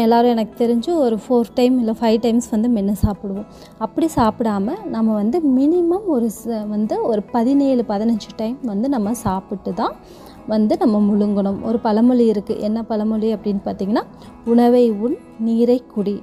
எல்லோரும் எனக்கு தெரிஞ்சு ஒரு ஃபோர் டைம் இல்லை ஃபைவ் டைம்ஸ் வந்து மென்று சாப்பிடுவோம். அப்படி சாப்பிடாம நம்ம வந்து மினிமம் ஒரு ச- வந்து ஒரு பதினேழு பதினஞ்சு டைம் வந்து நம்ம சாப்பிட்டு தான் வந்து நம்ம முழுங்கணும். ஒரு பழமொழி இருக்குது என்ன பழமொழி அப்படின்னு பார்த்தீங்கன்னா உணவை உண் நீரை குடி.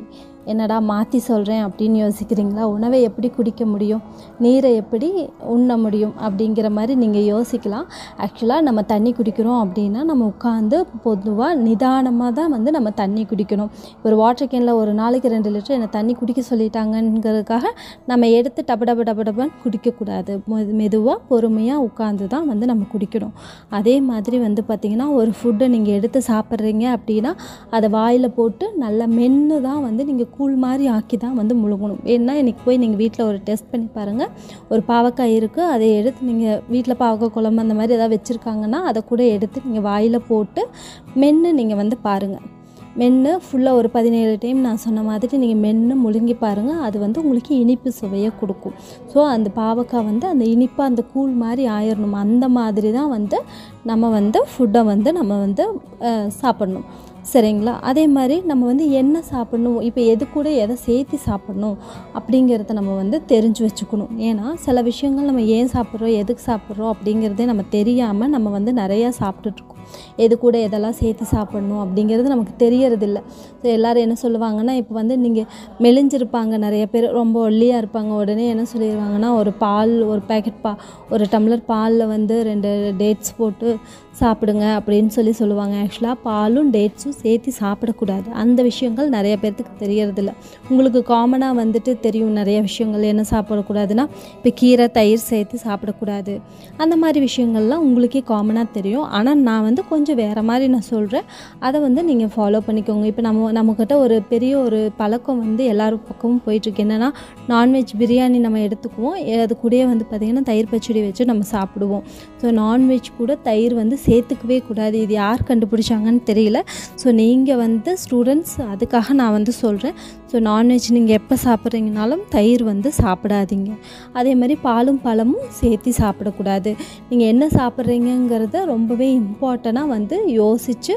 என்னடா மாற்றி சொல்கிறேன் அப்படின்னு யோசிக்கிறீங்களா? உணவை எப்படி குடிக்க முடியும்? நீரை எப்படி உண்ண முடியும்? அப்படிங்கிற மாதிரி நீங்கள் யோசிக்கலாம். ஆக்சுவலாக நம்ம தண்ணி குடிக்கிறோம் அப்படின்னா நம்ம உட்காந்து பொதுவாக நிதானமாக தான் வந்து நம்ம தண்ணி குடிக்கணும். ஒரு வாட்டர் கேனில் ஒரு நாளைக்கு ரெண்டு லிட்டர் என்ன தண்ணி குடிக்க சொல்லிட்டாங்கங்கிறதுக்காக நம்ம எடுத்து டப டப டப டபன்னு குடிக்கக்கூடாது மெதுவாக பொறுமையாக உட்காந்து தான் வந்து நம்ம குடிக்கணும். அதே மாதிரி வந்து பார்த்திங்கன்னா ஒரு ஃபுட்டை நீங்கள் எடுத்து சாப்பிட்றீங்க அப்படின்னா அதை வாயில் போட்டு நல்லா மென்று தான் வந்து நீங்கள் கூழ் மாதிரி ஆக்கி தான் வந்து முழுகணும். ஏன்னா இன்றைக்கி போய் நீங்கள் வீட்டில் ஒரு டெஸ்ட் பண்ணி பாருங்கள் ஒரு பாவக்காய் இருக்குது அதை எடுத்து நீங்கள் வீட்டில் பாவக்காய் குழம்பு அந்த மாதிரி ஏதாவது வச்சுருக்காங்கன்னா அதை கூட எடுத்து நீங்கள் வாயில் போட்டு மென்று நீங்கள் வந்து பாருங்கள் மென்று ஃபுல்லாக ஒரு பதினேழு டைம் நான் சொன்ன மாதிரி நீங்கள் மென்று முழுங்கி பாருங்கள் அது வந்து உங்களுக்கு இனிப்பு சுவையை கொடுக்கும். ஸோ அந்த பாவக்காய் வந்து அந்த இனிப்பாக அந்த கூழ் மாதிரி ஆயிடணும் அந்த மாதிரி தான் வந்து நம்ம வந்து ஃபுட்டை வந்து நம்ம வந்து சாப்பிட்ணும் சாப்பிடணும். சரிங்களா? அதே மாதிரி நம்ம வந்து என்ன சாப்பிடணும்? இப்போ எது கூட எதை சேர்த்து சாப்பிடணும்? அப்படிங்கிறத நம்ம வந்து தெரிஞ்சு வச்சுக்கணும். ஏன்னா சில விஷயங்கள் நம்ம ஏன் சாப்பிட்றோம்? எதுக்கு சாப்பிட்றோம்? அப்படிங்கிறதே நம்ம தெரியாமல் நம்ம வந்து நிறையா சாப்பிட்டுட்ருக்கோம். எது கூட எதெல்லாம் சேர்த்து சாப்பிடணும்? அப்படிங்கிறது நமக்கு தெரியறதில்ல. ஸோ எல்லோரும் என்ன சொல்லுவாங்கன்னா இப்போ வந்து நீங்கள் மெலிஞ்சிருப்பாங்க நிறைய பேர். ரொம்ப ஒல்லியாக இருப்பாங்க. உடனே என்ன சொல்லிடுவாங்கன்னா ஒரு பால் ஒரு பேக்கெட் பா ஒரு டம்ளர் பாலில் வந்து ரெண்டு டேட்ஸ் போட்டு சாப்பிடுங்க அப்படின்னு சொல்லி சொல்லுவாங்க. ஆக்சுவலாக பாலும் டேட்ஸும் சேர்த்து சாப்பிடக்கூடாது. அந்த விஷயங்கள் நிறைய பேர்த்துக்கு தெரியறதில்ல. உங்களுக்கு காமனாக வந்துட்டு தெரியும் நிறைய விஷயங்கள். என்ன சாப்பிடக்கூடாதுன்னா இப்போ கீரை தயிர் சேர்த்து சாப்பிடக்கூடாது. அந்த மாதிரி விஷயங்கள்லாம் உங்களுக்கே காமனாக தெரியும். ஆனால் நான் வந்து கொஞ்சம் வேறு மாதிரி நான் சொல்கிறேன் அதை வந்து நீங்கள் ஃபாலோ பண்ணிக்கோங்க. இப்போ நம்ம நம்மக்கிட்ட ஒரு பெரிய ஒரு பழக்கம் வந்து எல்லாரும் பக்கமும் போயிட்டுருக்கு. என்னென்னா நான்வெஜ் பிரியாணி நம்ம எடுத்துக்குவோம். அது கூடயே வந்து பார்த்திங்கன்னா தயிர் பச்சடி வச்சு நம்ம சாப்பிடுவோம். ஸோ நான்வெஜ் கூட தயிர் வந்து சேர்த்துக்கவே கூடாது. இது யார் கண்டுபிடிச்சாங்கன்னு தெரியல. ஸோ நீங்கள் வந்து ஸ்டூடெண்ட்ஸ் அதுக்காக நான் வந்து சொல்கிறேன் ஸோ நான்வெஜ் நீங்கள் எப்போ சாப்பிட்றீங்கனாலும் தயிர் வந்து சாப்பிடாதீங்க. அதே மாதிரி பாலும் பழமும் சேர்த்து சாப்பிடக்கூடாது. நீங்கள் என்ன சாப்பிட்றீங்கங்கிறத ரொம்பவே இம்பார்ட்டண்ட்டாக வந்து யோசித்து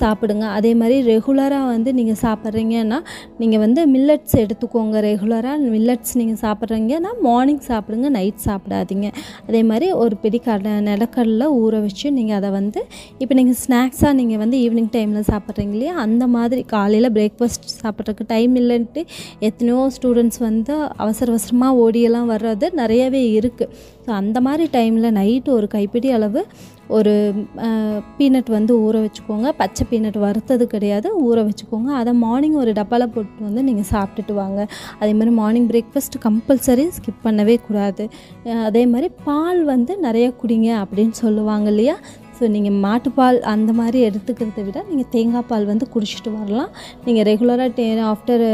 சாப்பிடுங்க. அதே மாதிரி ரெகுலராக வந்து நீங்கள் சாப்பிட்றீங்கன்னா நீங்கள் வந்து மில்லட்ஸ் எடுத்துக்கோங்க ரெகுலராக மில்லட்ஸ் நீங்கள் சாப்பிட்றீங்கன்னா மார்னிங் சாப்பிடுங்க நைட் சாப்பிடாதீங்க. அதே மாதிரி ஒரு பிடி கடை நிலக்கடலை ஊற வச்சு நீங்கள் அதை வந்து இப்போ நீங்கள் ஸ்நாக்ஸாக நீங்கள் வந்து ஈவினிங் டைமில் சாப்பிட்றீங்க சாப்பிட்றீங்க இல்லையா? அந்த மாதிரி காலையில் பிரேக்ஃபாஸ்ட் சாப்பிட்றதுக்கு டைம் இல்லைன்ட்டு எத்தனையோ ஸ்டூடெண்ட்ஸ் வந்து அவசர அவசரமாக ஓடியெல்லாம் வர்றது நிறையவே இருக்குது ஸோ அந்த மாதிரி டைமில் நைட்டு ஒரு கைப்பிடி அளவு ஒரு பீனட் வந்து ஊற வச்சுக்கோங்க. பச்சை பீனட் வறுத்தது கிடையாது ஊற வச்சுக்கோங்க. அதை மார்னிங் ஒரு டப்பாவில் போட்டு வந்து நீங்கள் சாப்பிட்டுட்டு வாங்க. அதே மாதிரி மார்னிங் பிரேக்ஃபாஸ்ட் கம்பல்சரி ஸ்கிப் பண்ணவே கூடாது. அதே மாதிரி பால் வந்து நிறைய குடிங்க அப்படின்னு சொல்லுவாங்க இல்லையா? ஸோ நீங்கள் மாட்டுப்பால் அந்த மாதிரி எடுத்துக்கிறத விட நீங்கள் தேங்காய் பால் வந்து குடிச்சிட்டு வரலாம். நீங்கள் ரெகுலராக டே ஆஃப்டர்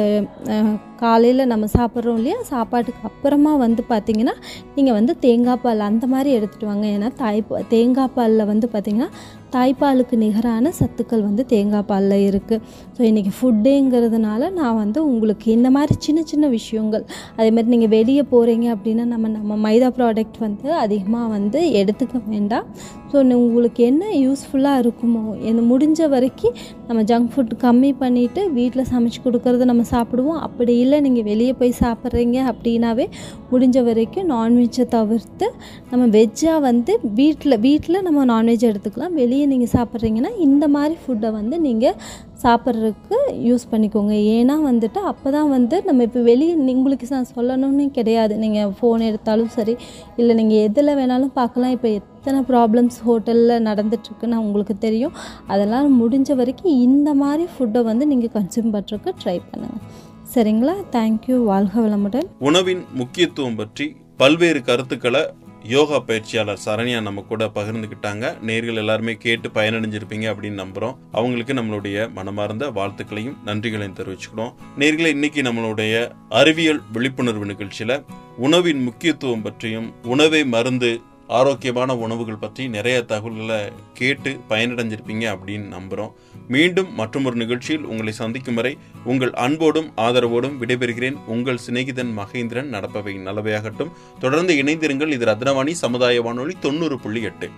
காலையில் நம்ம சாப்பிட்றோம் இல்லையா? சாப்பாட்டுக்கு அப்புறமா வந்து பார்த்திங்கன்னா நீங்கள் வந்து தேங்காய் பால் அந்த மாதிரி எடுத்துகிட்டு வாங்க. ஏன்னா தாய் தேங்காய் பாலில் வந்து பார்த்திங்கன்னா தாய்ப்பாலுக்கு நிகரான சத்துக்கள் வந்து தேங்காய் பாலில் இருக்குது ஸோ இன்றைக்கி ஃபுட்டுங்கிறதுனால நான் வந்து உங்களுக்கு இந்த மாதிரி சின்ன சின்ன விஷயங்கள் அதே மாதிரி நீங்கள் வெளியே போகிறீங்க அப்படின்னா நம்ம நம்ம மைதா ப்ராடக்ட் வந்து அதிகமாக வந்து எடுத்துக்க வேண்டாம். ஸோ உங்களுக்கு என்ன யூஸ்ஃபுல்லாக இருக்குமோ என்ன முடிஞ்ச வரைக்கும் நம்ம ஜங்க் ஃபுட் கம்மி பண்ணிவிட்டு வீட்டில் சமைச்சு கொடுக்கறத நம்ம சாப்பிடுவோம். அப்படி இல்லை இல்லை நீங்கள் வெளியே போய் சாப்பிட்றீங்க அப்படின்னாவே முடிஞ்ச வரைக்கும் நான்வெஜ்ஜை தவிர்த்து நம்ம வெஜ்ஜாக வந்து வீட்டில் வீட்டில் நம்ம நான்வெஜ் எடுத்துக்கலாம். வெளியே நீங்கள் சாப்பிட்றீங்கன்னா இந்த மாதிரி ஃபுட்டை வந்து நீங்கள் சாப்பிட்றதுக்கு யூஸ் பண்ணிக்கோங்க. ஏன்னா வந்துட்டு அப்போ தான் வந்து நம்ம இப்போ வெளியே உங்களுக்கு நான் சொல்லணும்னு கிடையாது. நீங்கள் ஃபோன் எடுத்தாலும் சரி இல்லை நீங்கள் எதில் வேணாலும் பார்க்கலாம். இப்போ எத்தனை ப்ராப்ளம்ஸ் ஹோட்டலில் நடந்துட்டுருக்குன்னு உங்களுக்கு தெரியும். அதெல்லாம் முடிஞ்ச வரைக்கும் இந்த மாதிரி ஃபுட்டை வந்து நீங்கள் கன்சியூம் பண்ணுறதுக்கு ட்ரை பண்ணுங்கள் சரிங்களா? தேங்க்யூ வாழ்க வளமுடன். உணவின் முக்கியத்துவம் பற்றி பல்வேறு கருத்துக்களை யோகா பயிற்சியாளர் சரண்யா நம்ம கூட பகிர்ந்துக்கிட்டாங்க நேர்கள் எல்லாருமே கேட்டு பயனடைஞ்சிருப்பீங்க அப்படின்னு நம்புறோம். அவங்களுக்கு நம்மளுடைய மனமார்ந்த வாழ்த்துக்களையும் நன்றிகளையும் தெரிவிச்சுக்கிறோம். நேர்களை இன்னைக்கு நம்மளுடைய அறிவியல் விழிப்புணர்வு நிகழ்ச்சியில உணவின் முக்கியத்துவம் பற்றியும் உணவை மருந்து ஆரோக்கியமான உணவுகள் பற்றி நிறைய தகவல்களை கேட்டு பயனடைஞ்சிருப்பீங்க அப்படின்னு நம்புகிறோம் மீண்டும் மற்றொரு நிகழ்ச்சியில் உங்களை சந்திக்கும் வரை உங்கள் அன்போடும் ஆதரவோடும் விடைபெறுகிறேன். உங்கள் சிநேகிதன் மகேந்திரன் நடப்பவை நல்லவையாகட்டும். தொடர்ந்து இணைந்திருங்கள். இது ரத்னவாணி சமுதாய வானொலி தொண்ணூறு புள்ளி எட்டு.